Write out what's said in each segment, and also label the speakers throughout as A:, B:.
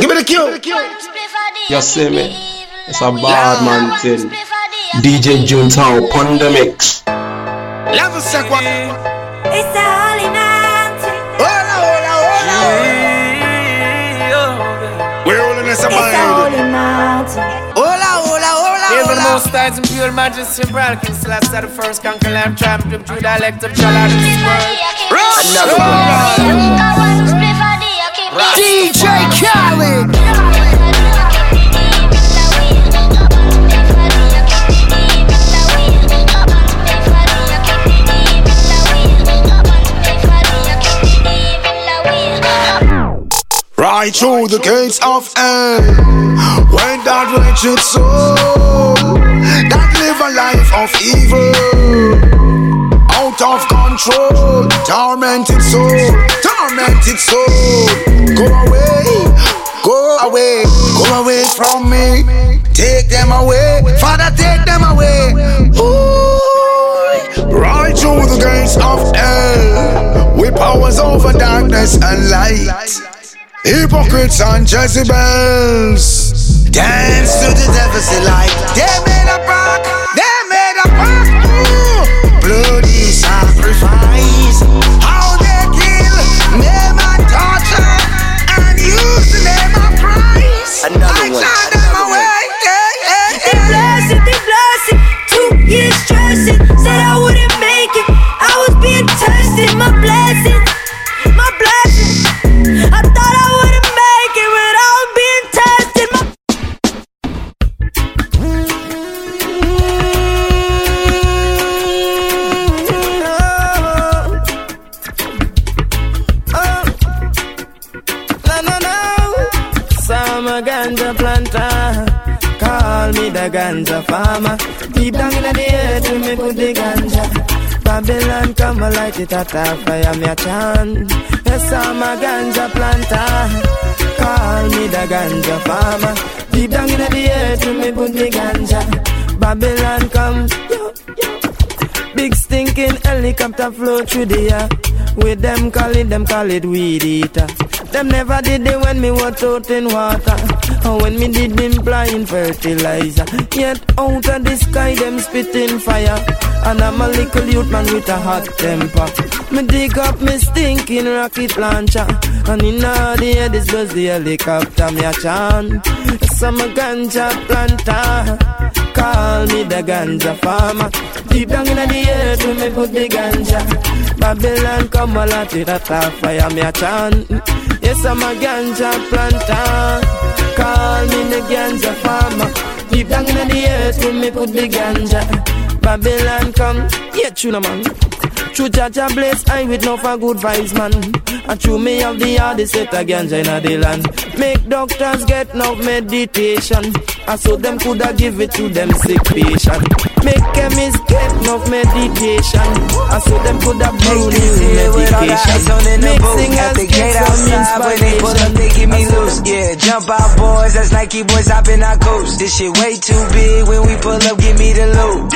A: Give me the cue.
B: You see me? It's a bad man thing. DJ Juntao Pandemics.
A: Level second.
C: It's a holy mountain.
A: Hola, hola, hola. We're rolling this a
C: It's a
A: mind.
C: holy mountain.
A: Hola, hola, hola,
D: Hail the most tides and pure majesty and pride King Celestia the first conquer lamb champion True dialect of Chala this world
A: Rush.
D: DJ
A: Khaled. Right through the gates of hell. When that wretched soul That live a life of evil Out of control Tormented soul Tormented soul. Go away Go away Go away from me. Take them away Father take them away. Ooh, Right through the gates of hell With powers over darkness and light. Hypocrites and Jezebels Dance to the devil's delight. They
D: Summer ganja planter. Call me the ganja farmer. Deep down in the earth when me put the ganja. Babylon come and light it at a fire me a chant. Yes I'm a ganja planter. Call me the ganja farmer. Deep down in the earth when me put the ganja. Babylon come. Yo, yo. Big stinking helicopter flow through the air. With them call it, them call it weed eater. Them never did it when me was out in water. Or when me did them blind fertilizer. Yet out of the sky them spitting fire. And I'm a little youth man with a hot temper. Me dig up me stinking rocket launcher. And in all the air this was the helicopter me a chant. A ganja planter. Call me the ganja farmer. Deep down in the earth when me put the ganja. Babylon come a lot it at a fire me a chant. Yes, I'm a ganja planter. Call me the ganja farmer. Deep down in the earth when me put the ganja. Babylon come, yeah, tuna man. True Jaja blaze I with no for good vibes man And true me have the hardest set of ganja in the land Make doctors get no meditation And so them coulda give it to them sick patient Make chemists get no medication And so them coulda brew
E: Make this
D: new
E: here with all the ice on in
D: medication
E: the
D: Make
E: booth
D: singers
E: At the
D: get
E: gate
D: some
E: outside when they pull up they give me loose. Yeah, jump out boys, that's Nike boys hopping our coast This shit way too big. When we pull up, give me the loot.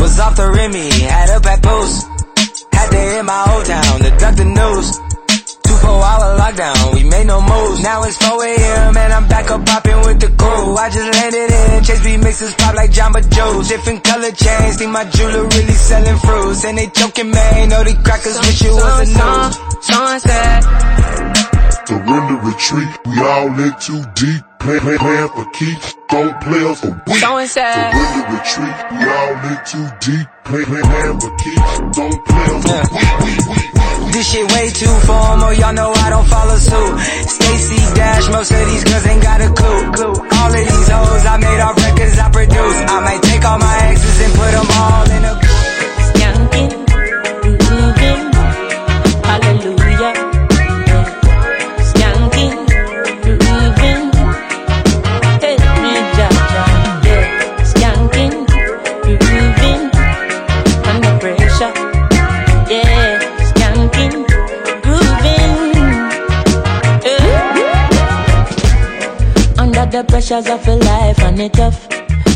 E: Was off the Remy, had up at post. Had to hit my old town to duck the news. Two four hour lockdown, we made no moves. Now it's 4 a.m. and I'm back up popping with the crew. I just landed in, Chase B mixes pop like Jamba Joe's. Different color chains, think my jeweler really selling fruits. And they joking, man, know the crackers wish it was a news.
F: Sunset.
G: Surrender retreat, we all in too deep. Plan, plan, plan for keeps, don't play players for weak.
F: Sunset.
G: Surrender retreat, we all in too deep. Plan, plan, plan for keeps, don't players for weak, weak, weak.
E: This shit way too formal, y'all know I don't follow suit. Stacy Dash, most of these girls ain't got a clue. All of these hoes I made off records I produce. I might take all my exes and put them all in a
F: pressures of a life and it tough.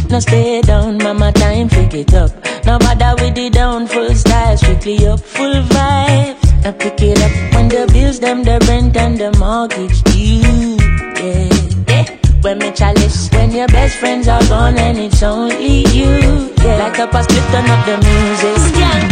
F: No stay down, mama time pick it up. No bother with the down, full style, strictly up, full vibes. Now pick it up when the bills, them the rent and the mortgage due. Yeah, yeah. When me chalice, when your best friends are gone and it's only you. Yeah. Light up a split, turn up the music. Yeah.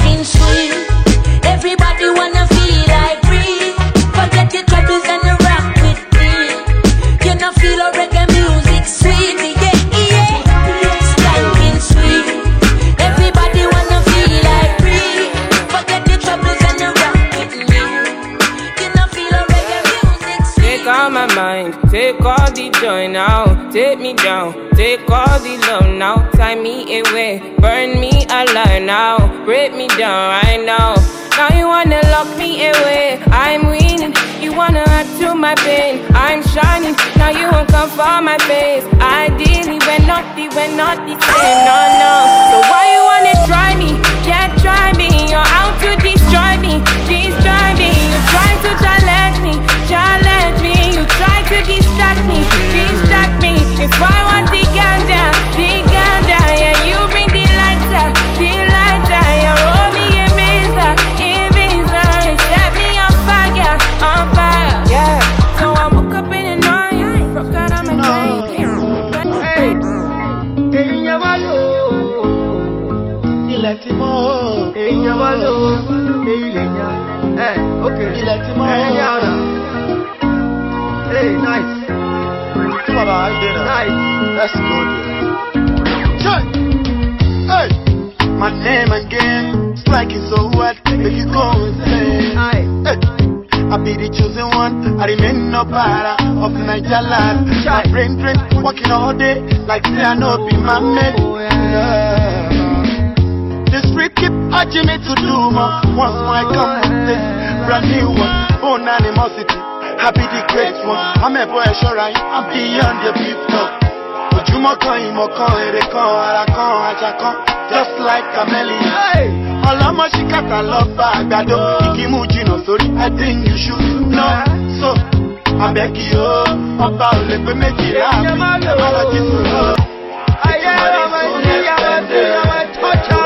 G: For. Ideally, we're not the, we're not the same, no, no. So why you wanna try me? Can't try me, you're out to destroy me, destroy me. You try to challenge me, challenge me. You try to distract me, distract me. Why I want
H: hey nice nice let's go. My name again, striking so what, make you go. I be the chosen one, I remain no para of Niger. My brain drain, working all day, like say I know be my mate. Yeah. Urging me to do more. Once more I come with this brand new one, own animosity. Be the great one, I'm a boy sure I am beyond the beef talk. ojúmọ́ kan ìmọ̀ kan èrè kan ara kan ajá kan just like chameleon. ọlọ́mọ ṣìkàtà lọ bá àgbàdo ìkímú jìnnà sórí i think you should know so abẹ́kì o ọba ò lè pé méjì rẹ̀ àbí jí sùn lọ. ayé ọmọ ìyá ti ọmọ ìtọ́jà.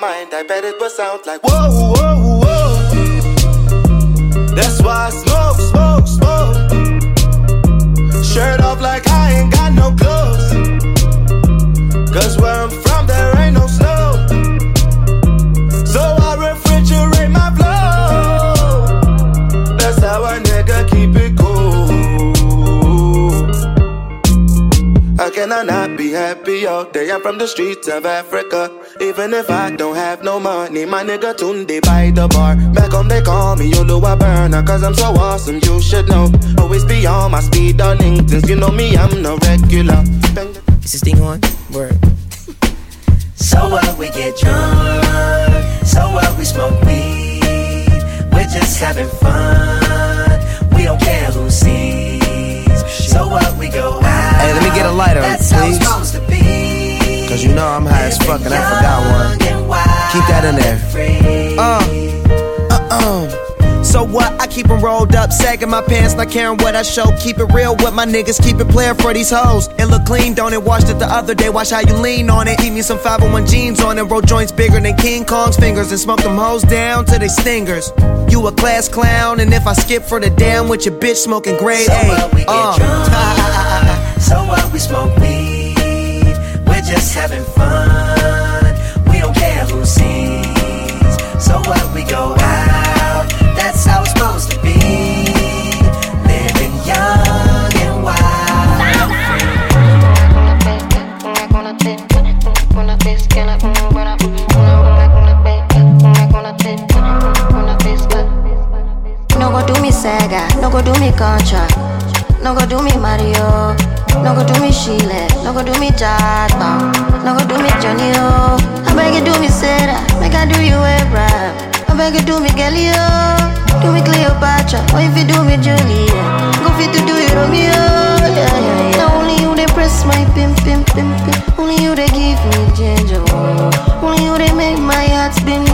I: Mind, I bet it would sound like whoa, whoa, can I not be happy all day? I'm from the streets of Africa. Even if I don't have no money, my nigga Tunde by the bar. Back home they call me Yolo Burner, cause I'm so awesome, you should know. Always be on my speed Darlingtons, you know me, I'm no regular.
J: Is this thing on? Word. So what we get drunk, so what we smoke weed. We're just having fun. We don't care who sees. So what we go out.
K: Hey, let me get a lighter, please.
J: supposed to be.
K: Cause you know I'm high as fuck and I forgot one. Keep that in there. Uh, uh, uh. So what? I keep 'em rolled up, sagging my pants, not caring what I show. Keep it real with my niggas, keep it playing for these hoes. It look clean, don't it? Washed it the other day, watch how you lean on it. Eat me some 501 jeans on it, roll joints bigger than King Kong's fingers, and smoke them hoes down to they stingers. You a class clown, and if I skip for the damn with your bitch smoking grade so A. Uh.
L: So what? We smoke weed. We're just having fun. We don't care who sees. So what? We go
M: no go do me Jackpot, no go do me Johnny O. Oh. I beg you do me Sarah, make I do you a rap. I beg you do me Galileo, oh. do me Cleopatra, or if you do me Julia, go fit to do you Romeo. Yeah, yeah, yeah. Now only you they press my pim pim pim pim, only you they give me ginger, oh. only you they make my heart spinning,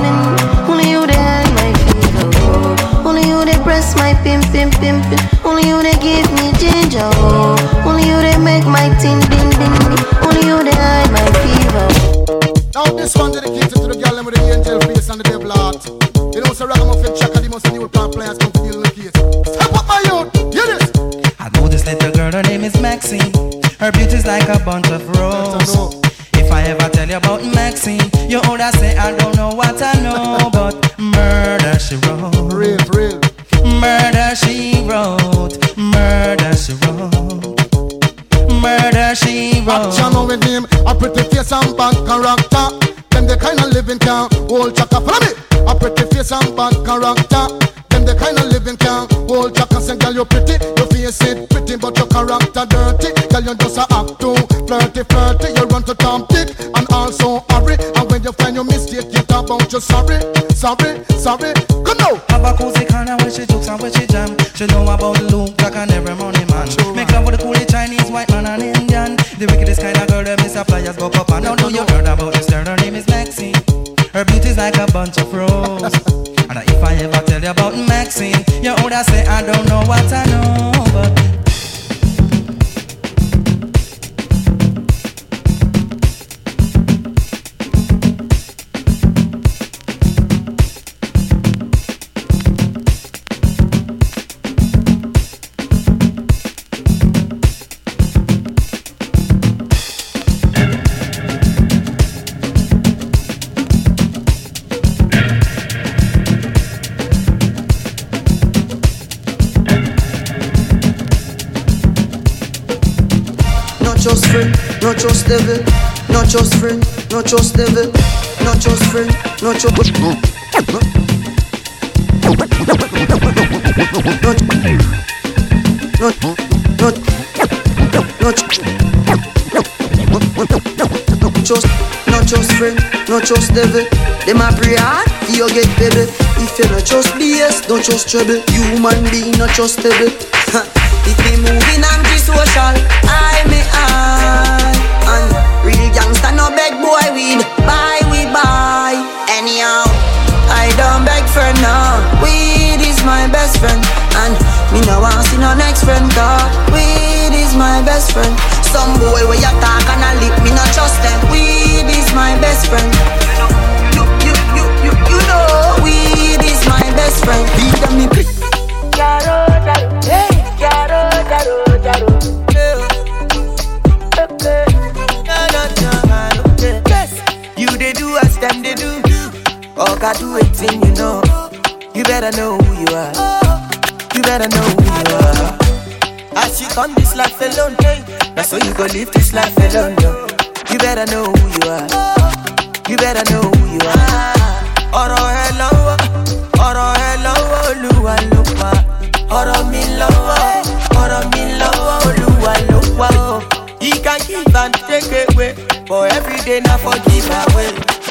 M: only you they hide my fever. Oh. Only you they press my pim pim pim pim. Only you they give me ginger. Oh. Only you they make my tin din din din. Only you they hide my fever.
N: Now this one dedicated to the girl them with the angel face and the devil heart. You know, so ragamuffin track and the most new plant players come to deal in the case. Step up my youth, hear this.
O: I know this little girl, her name is Maxine. Her beauty's like a bunch of roses. If I ever tell you about Maxine, you older say I don't know what I know, but murder she wrote.
N: Real, real.
O: Murder she wrote. Murder she wrote. Murder she wrote.
N: Action with him, a pretty face and bad character. Them the kind of living can hold chaka. Follow me. A pretty face and bad character. Them the kind of living can hold chaka. Say, girl, you pretty, your face it pretty, but your character dirty. Girl, you just a act too flirty, flirty. You run to Tom Dick and also hurry. And when you find your mistake, you talk about you sorry, sorry, sorry. Come now.
O: Have a cozy corner where she jokes and where she jam. She know about the now know you heard about this girl. Her name is Maxine. Her beauty's like a bunch of roses. and if I ever tell you about Maxine, you older say I don't know what I know, but.
J: Not just devil. Not just friend, not just devil. Not just friend, not just. Not, not, not, not just, not just friend, not just devil. Them a pray hard, you get baby. If you not just BS, don't just trouble. You human being, not just devil. If me moving anti-social, I boy weed Buy we buy. Anyhow, I don't beg for no. Weed is my best friend And me no want see no next friend Cause weed is my best friend. Some boy where you talk and a lip Me not trust them. Weed is my best friend. You, you, you, you, you know Weed is my best friend. Weed and me pick
C: Jaro, jaro, hey,
D: God, do it thing you know. You better know who you are. You better know who you are. As you come this life alone, hey, that's so you go live this life alone. No. You better know who you are. You better know who you are. Ọ̀rọ̀ ẹ lọ́wọ́, ọ̀rọ̀ ẹ lọ́wọ́ Olúwa ló pa. Ọ̀rọ̀ mi lọ́wọ́, ọ̀rọ̀ mi lọ́wọ́ Olúwa ló pa o. He can give and take away, but every day na for give away.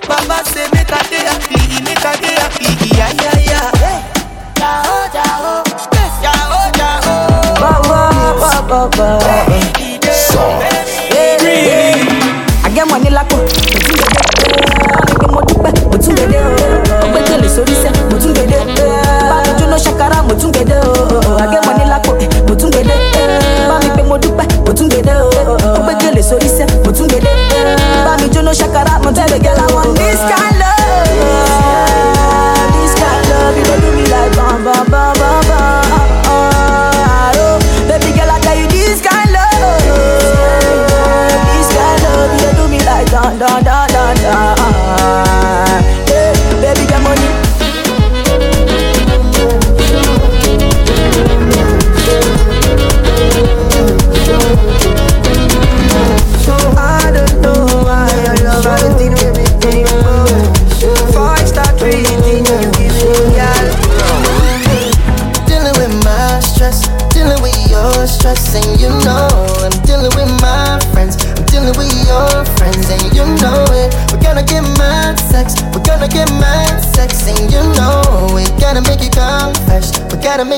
D: Baba say
L: Ba,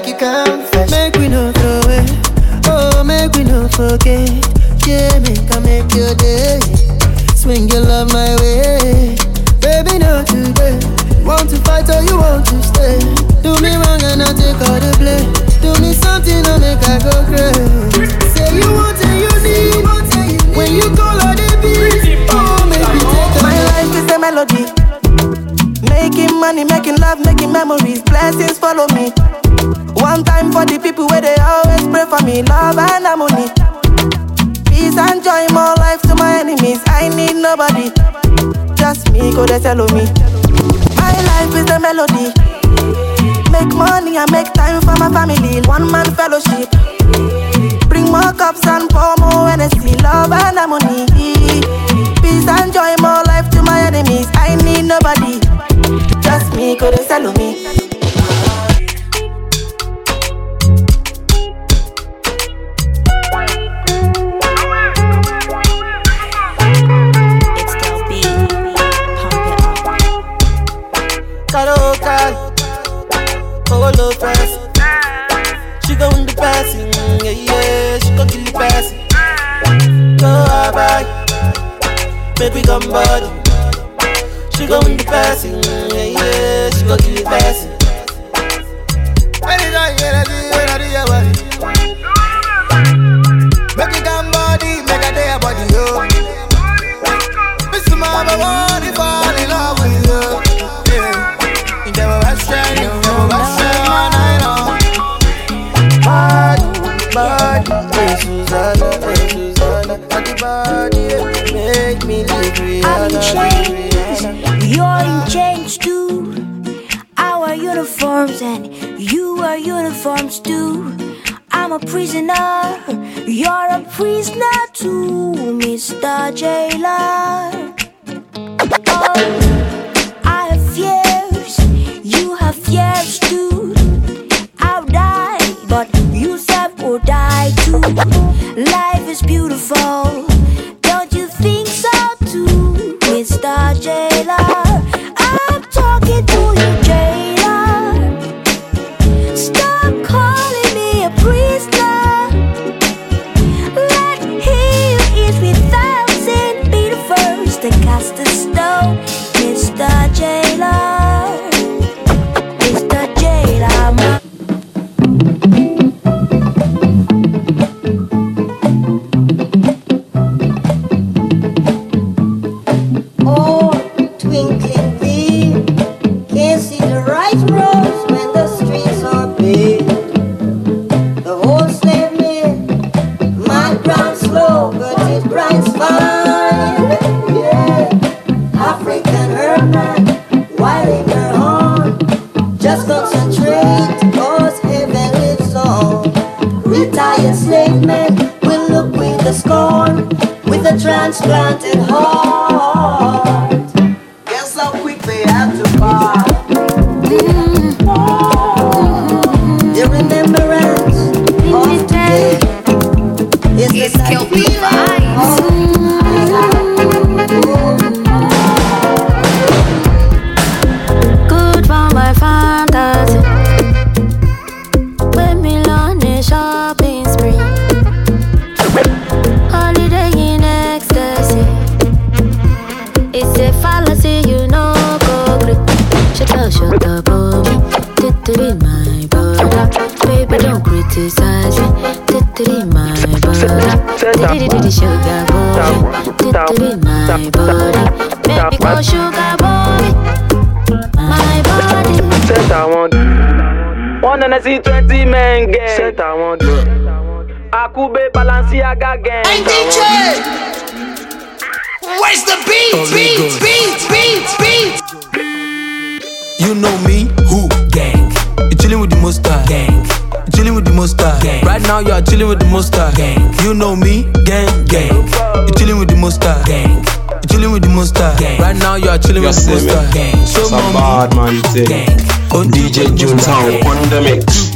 M: make you come fresh. Make
D: we no throw it. Oh, make we no forget. Yeah, make I make your day. Swing your love my way. Baby, not today. Want to fight or you want to stay? Do me wrong and I take all the blame. Do me something to make I go crazy. Say you want and you need. When you call all the beat. Oh, maybe take My life is a melody. Making money, making love, making memories. Blessings follow me. One time for the people where they always pray for me. Love and harmony. Peace and joy, more life to my enemies. I need nobody. Just me, go they tell me. My life is the melody. Make money and make time for my family. One man fellowship. Bring more cups and pour more energy. Love and harmony. Peace and joy, more life to my enemies. I need nobody. Just me, go they tell me.
J: Will die too. Life is beautiful, is the
M: sacrifice.
J: Good Titty my body. Make me go sugar boy. My body.
D: Set I want. One and I see 20 men get. Set I want. Akube Balenciaga gang. Hey DJ!
I: Where's the beat? Beat, beat, beat, beat.
A: You know me, who? Gang. You chilling with the monster. Gang. You chilling with the monster. Gang. Right now you are chilling with the monster. Gang. You know me, gang, gang. You chilling with the monster. Gang. You chilling with the monster. Gang. Right now you are chilling
B: You
A: with the
B: see me?
A: monster. Gang. So
B: Some bad man thing.
A: Gang.
B: DJ Jones how on the mix.